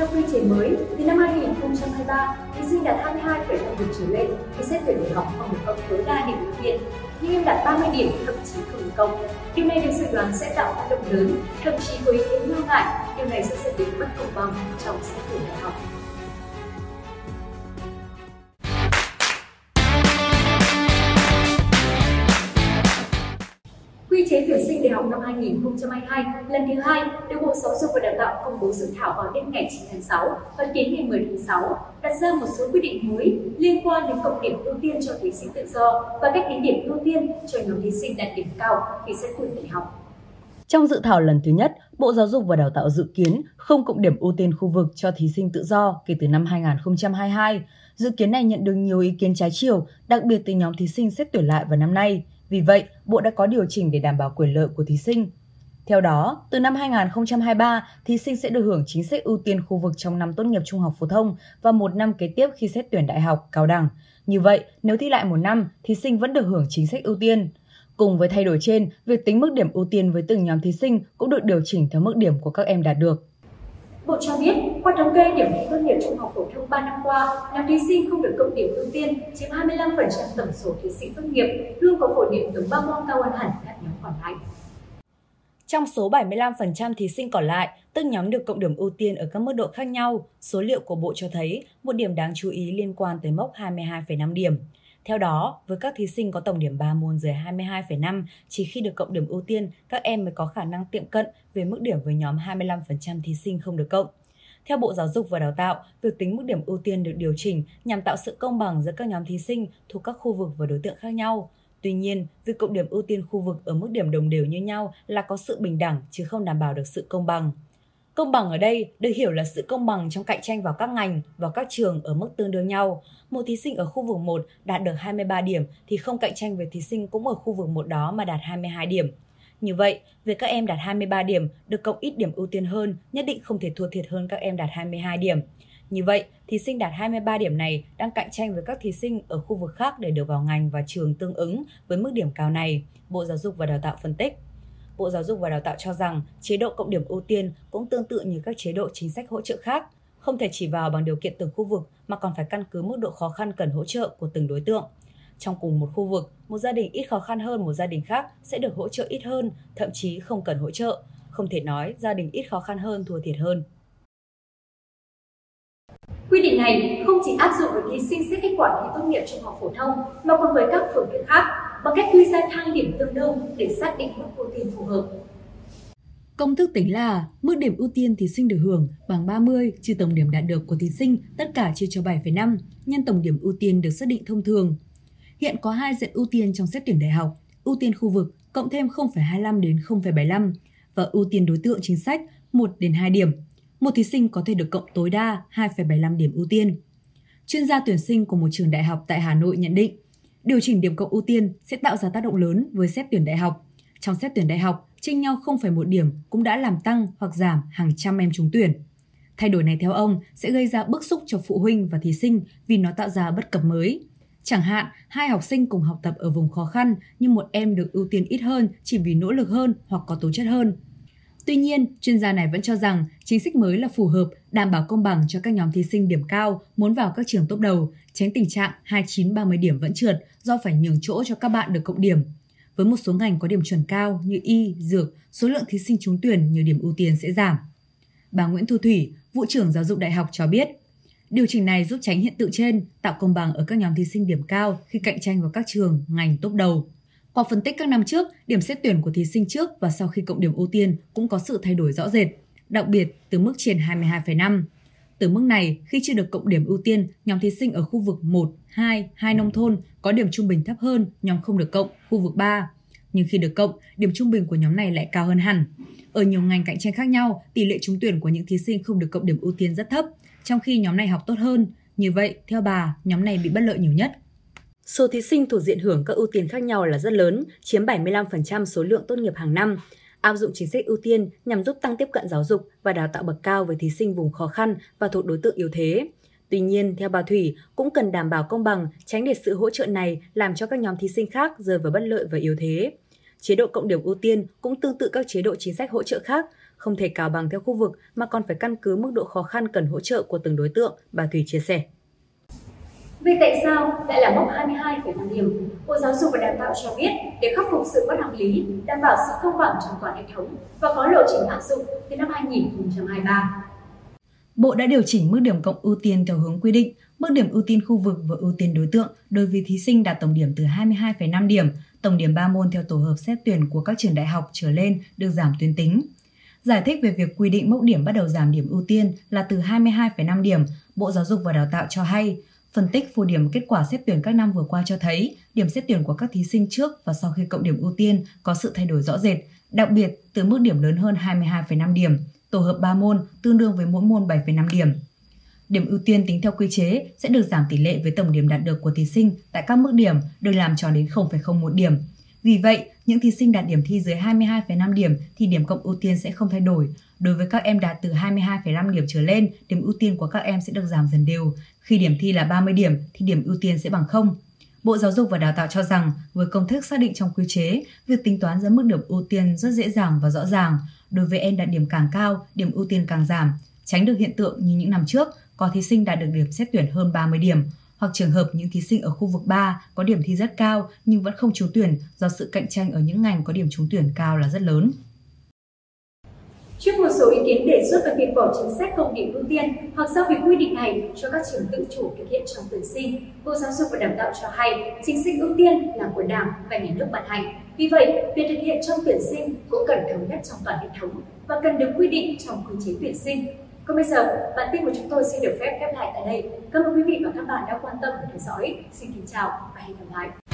Theo quy chế mới, từ năm 2023, thí sinh đạt 22,5 điểm trở lên thì xét tuyển đại học không được cộng tối đa điểm ưu tiên. Nhưng em đạt 30 điểm thậm chí không được cộng. Điều này được dự đoán sẽ tạo tác động lớn, thậm chí có ý kiến lo ngại điều này sẽ dẫn đến bất công bằng trong xét tuyển đại học. Tuyển sinh đại học năm 2022 lần thứ hai được Bộ Giáo dục và Đào tạo công bố dự thảo vào đêm ngày 9 tháng 6 và đến ngày 10 tháng 6, đặt ra một số quy định mới liên quan đến cộng điểm ưu tiên cho thí sinh tự do và cách tính điểm ưu tiên cho nhóm thí sinh đạt điểm cao khi xét tuyển đại học. Trong dự thảo lần thứ nhất, Bộ Giáo dục và Đào tạo dự kiến không cộng điểm ưu tiên khu vực cho thí sinh tự do kể từ năm 2022. Dự kiến này nhận được nhiều ý kiến trái chiều, đặc biệt từ nhóm thí sinh xét tuyển lại vào năm nay. Vì vậy, Bộ đã có điều chỉnh để đảm bảo quyền lợi của thí sinh. Theo đó, từ năm 2023, thí sinh sẽ được hưởng chính sách ưu tiên khu vực trong năm tốt nghiệp trung học phổ thông và một năm kế tiếp khi xét tuyển đại học, cao đẳng. Như vậy, nếu thi lại một năm, thí sinh vẫn được hưởng chính sách ưu tiên. Cùng với thay đổi trên, việc tính mức điểm ưu tiên với từng nhóm thí sinh cũng được điều chỉnh theo mức điểm của các em đạt được. Bộ cho biết, qua thống kê điểm thi tốt nghiệp trung học phổ thông 3 năm qua, nhóm thí sinh không được cộng điểm ưu tiên chiếm 25% tổng số thí sinh tốt nghiệp, luôn có phổ điểm từ 3 môn cao hơn hẳn các nhóm còn lại. Trong số 75% thí sinh còn lại, từng nhóm được cộng điểm ưu tiên ở các mức độ khác nhau. Số liệu của Bộ cho thấy một điểm đáng chú ý liên quan tới mốc 22,5 điểm. Theo đó, với các thí sinh có tổng điểm 3 môn dưới 22,5, chỉ khi được cộng điểm ưu tiên, các em mới có khả năng tiệm cận về mức điểm với nhóm 25% thí sinh không được cộng. Theo Bộ Giáo dục và Đào tạo, việc tính mức điểm ưu tiên được điều chỉnh nhằm tạo sự công bằng giữa các nhóm thí sinh thuộc các khu vực và đối tượng khác nhau. Tuy nhiên, việc cộng điểm ưu tiên khu vực ở mức điểm đồng đều như nhau là có sự bình đẳng chứ không đảm bảo được sự công bằng. Công bằng ở đây được hiểu là sự công bằng trong cạnh tranh vào các ngành, và các trường ở mức tương đương nhau. Một thí sinh ở khu vực 1 đạt được 23 điểm thì không cạnh tranh với thí sinh cũng ở khu vực 1 đó mà đạt 22 điểm. Như vậy, việc các em đạt 23 điểm được cộng ít điểm ưu tiên hơn nhất định không thể thua thiệt hơn các em đạt 22 điểm. Như vậy, thí sinh đạt 23 điểm này đang cạnh tranh với các thí sinh ở khu vực khác để được vào ngành và trường tương ứng với mức điểm cao này, Bộ Giáo dục và Đào tạo phân tích. Bộ Giáo dục và Đào tạo cho rằng chế độ cộng điểm ưu tiên cũng tương tự như các chế độ chính sách hỗ trợ khác, không thể chỉ vào bằng điều kiện từng khu vực mà còn phải căn cứ mức độ khó khăn cần hỗ trợ của từng đối tượng. Trong cùng một khu vực, một gia đình ít khó khăn hơn một gia đình khác sẽ được hỗ trợ ít hơn, thậm chí không cần hỗ trợ. Không thể nói gia đình ít khó khăn hơn thua thiệt hơn. Quy định này không chỉ áp dụng với thí sinh xét kết quả thi tốt nghiệp trung học phổ thông mà còn với các phương tiện khác bằng cách quy ra thang điểm tương đương để xác định mức ưu tiên phù hợp. Công thức tính là mức điểm ưu tiên thí sinh được hưởng bằng 30 trừ tổng điểm đạt được của thí sinh, tất cả chia cho 7,5 nhân tổng điểm ưu tiên được xác định thông thường. Hiện có hai diện ưu tiên trong xét tuyển đại học, ưu tiên khu vực cộng thêm 0,25 đến 0,75 và ưu tiên đối tượng chính sách 1 đến 2 điểm. Một thí sinh có thể được cộng tối đa 2,75 điểm ưu tiên. Chuyên gia tuyển sinh của một trường đại học tại Hà Nội nhận định, điều chỉnh điểm cộng ưu tiên sẽ tạo ra tác động lớn với xét tuyển đại học. Trong xét tuyển đại học, chênh nhau 0,1 điểm cũng đã làm tăng hoặc giảm hàng trăm em trúng tuyển. Thay đổi này theo ông sẽ gây ra bức xúc cho phụ huynh và thí sinh vì nó tạo ra bất cập mới. Chẳng hạn, hai học sinh cùng học tập ở vùng khó khăn nhưng một em được ưu tiên ít hơn chỉ vì nỗ lực hơn hoặc có tố chất hơn. Tuy nhiên, chuyên gia này vẫn cho rằng chính sách mới là phù hợp, đảm bảo công bằng cho các nhóm thí sinh điểm cao muốn vào các trường tốt đầu, tránh tình trạng 29-30 điểm vẫn trượt do phải nhường chỗ cho các bạn được cộng điểm. Với một số ngành có điểm chuẩn cao như y, dược, số lượng thí sinh trúng tuyển nhờ điểm ưu tiên sẽ giảm. Bà Nguyễn Thu Thủy, vụ trưởng giáo dục đại học cho biết, Điều chỉnh này giúp tránh hiện tượng trên, tạo công bằng ở các nhóm thí sinh điểm cao khi cạnh tranh vào các trường, ngành tốt đầu. Qua phân tích các năm trước, điểm xét tuyển của thí sinh trước và sau khi cộng điểm ưu tiên cũng có sự thay đổi rõ rệt, đặc biệt từ mức trên 22,5. Từ mức này, khi chưa được cộng điểm ưu tiên, nhóm thí sinh ở khu vực 1, 2, 2 nông thôn có điểm trung bình thấp hơn nhóm không được cộng, khu vực 3. Nhưng khi được cộng, điểm trung bình của nhóm này lại cao hơn hẳn. Ở nhiều ngành cạnh tranh khác nhau, tỷ lệ trúng tuyển của những thí sinh không được cộng điểm ưu tiên rất thấp, trong khi nhóm này học tốt hơn. Như vậy, theo bà, nhóm này bị bất lợi nhiều nhất. Số thí sinh thuộc diện hưởng các ưu tiên khác nhau là rất lớn, chiếm 75% số lượng tốt nghiệp hàng năm. Áp dụng chính sách ưu tiên nhằm giúp tăng tiếp cận giáo dục và đào tạo bậc cao với thí sinh vùng khó khăn và thuộc đối tượng yếu thế. Tuy nhiên, theo bà Thủy, cũng cần đảm bảo công bằng, tránh để sự hỗ trợ này làm cho các nhóm thí sinh khác rơi vào bất lợi và yếu thế. Chế độ cộng điểm ưu tiên cũng tương tự các chế độ chính sách hỗ trợ khác, không thể cào bằng theo khu vực mà còn phải căn cứ mức độ khó khăn cần hỗ trợ của từng đối tượng, bà Thủy chia sẻ. Vậy tại sao lại là mốc 22,5 điểm? Bộ Giáo dục và Đào tạo cho biết để khắc phục sự bất hợp lý, đảm bảo sự công bằng trong toàn hệ thống và có lộ trình áp dụng từ năm 2023. Bộ đã điều chỉnh mức điểm cộng ưu tiên theo hướng quy định, mức điểm ưu tiên khu vực và ưu tiên đối tượng đối với thí sinh đạt tổng điểm từ 22,5 điểm, tổng điểm 3 môn theo tổ hợp xét tuyển của các trường đại học trở lên được giảm tuyến tính. Giải thích về việc quy định mốc điểm bắt đầu giảm điểm ưu tiên là từ 22,5 điểm, Bộ Giáo dục và Đào tạo cho hay, phân tích phổ điểm kết quả xét tuyển các năm vừa qua cho thấy điểm xét tuyển của các thí sinh trước và sau khi cộng điểm ưu tiên có sự thay đổi rõ rệt, đặc biệt từ mức điểm lớn hơn 22,5 điểm, tổ hợp 3 môn tương đương với mỗi môn 7,5 điểm. Điểm ưu tiên tính theo quy chế sẽ được giảm tỷ lệ với tổng điểm đạt được của thí sinh tại các mức điểm được làm tròn đến 0,01 điểm. Vì vậy, những thí sinh đạt điểm thi dưới 22,5 điểm thì điểm cộng ưu tiên sẽ không thay đổi. Đối với các em đạt từ 22,5 điểm trở lên, điểm ưu tiên của các em sẽ được giảm dần đều. Khi điểm thi là 30 điểm thì điểm ưu tiên sẽ bằng 0. Bộ Giáo dục và Đào tạo cho rằng, với công thức xác định trong quy chế, việc tính toán ra mức điểm ưu tiên rất dễ dàng và rõ ràng. Đối với em đạt điểm càng cao, điểm ưu tiên càng giảm, tránh được hiện tượng như những năm trước, có thí sinh đạt được điểm xét tuyển hơn 30 điểm, hoặc trường hợp những thí sinh ở khu vực 3 có điểm thi rất cao nhưng vẫn không trúng tuyển do sự cạnh tranh ở những ngành có điểm trúng tuyển cao là rất lớn. Trước một số ý kiến đề xuất về việc bỏ chính sách công điểm ưu tiên hoặc giao việc quy định này cho các trường tự chủ thực hiện trong tuyển sinh, Bộ Giáo dục và Đào tạo cho hay chính sách ưu tiên là của Đảng và Nhà nước ban hành. Vì vậy, việc thực hiện trong tuyển sinh cũng cần thống nhất trong toàn hệ thống và cần được quy định trong quy chế tuyển sinh còn bây giờ, bản tin của chúng tôi xin được phép khép lại tại đây. Cảm ơn quý vị và các bạn đã quan tâm và theo dõi. Xin kính chào và hẹn gặp lại.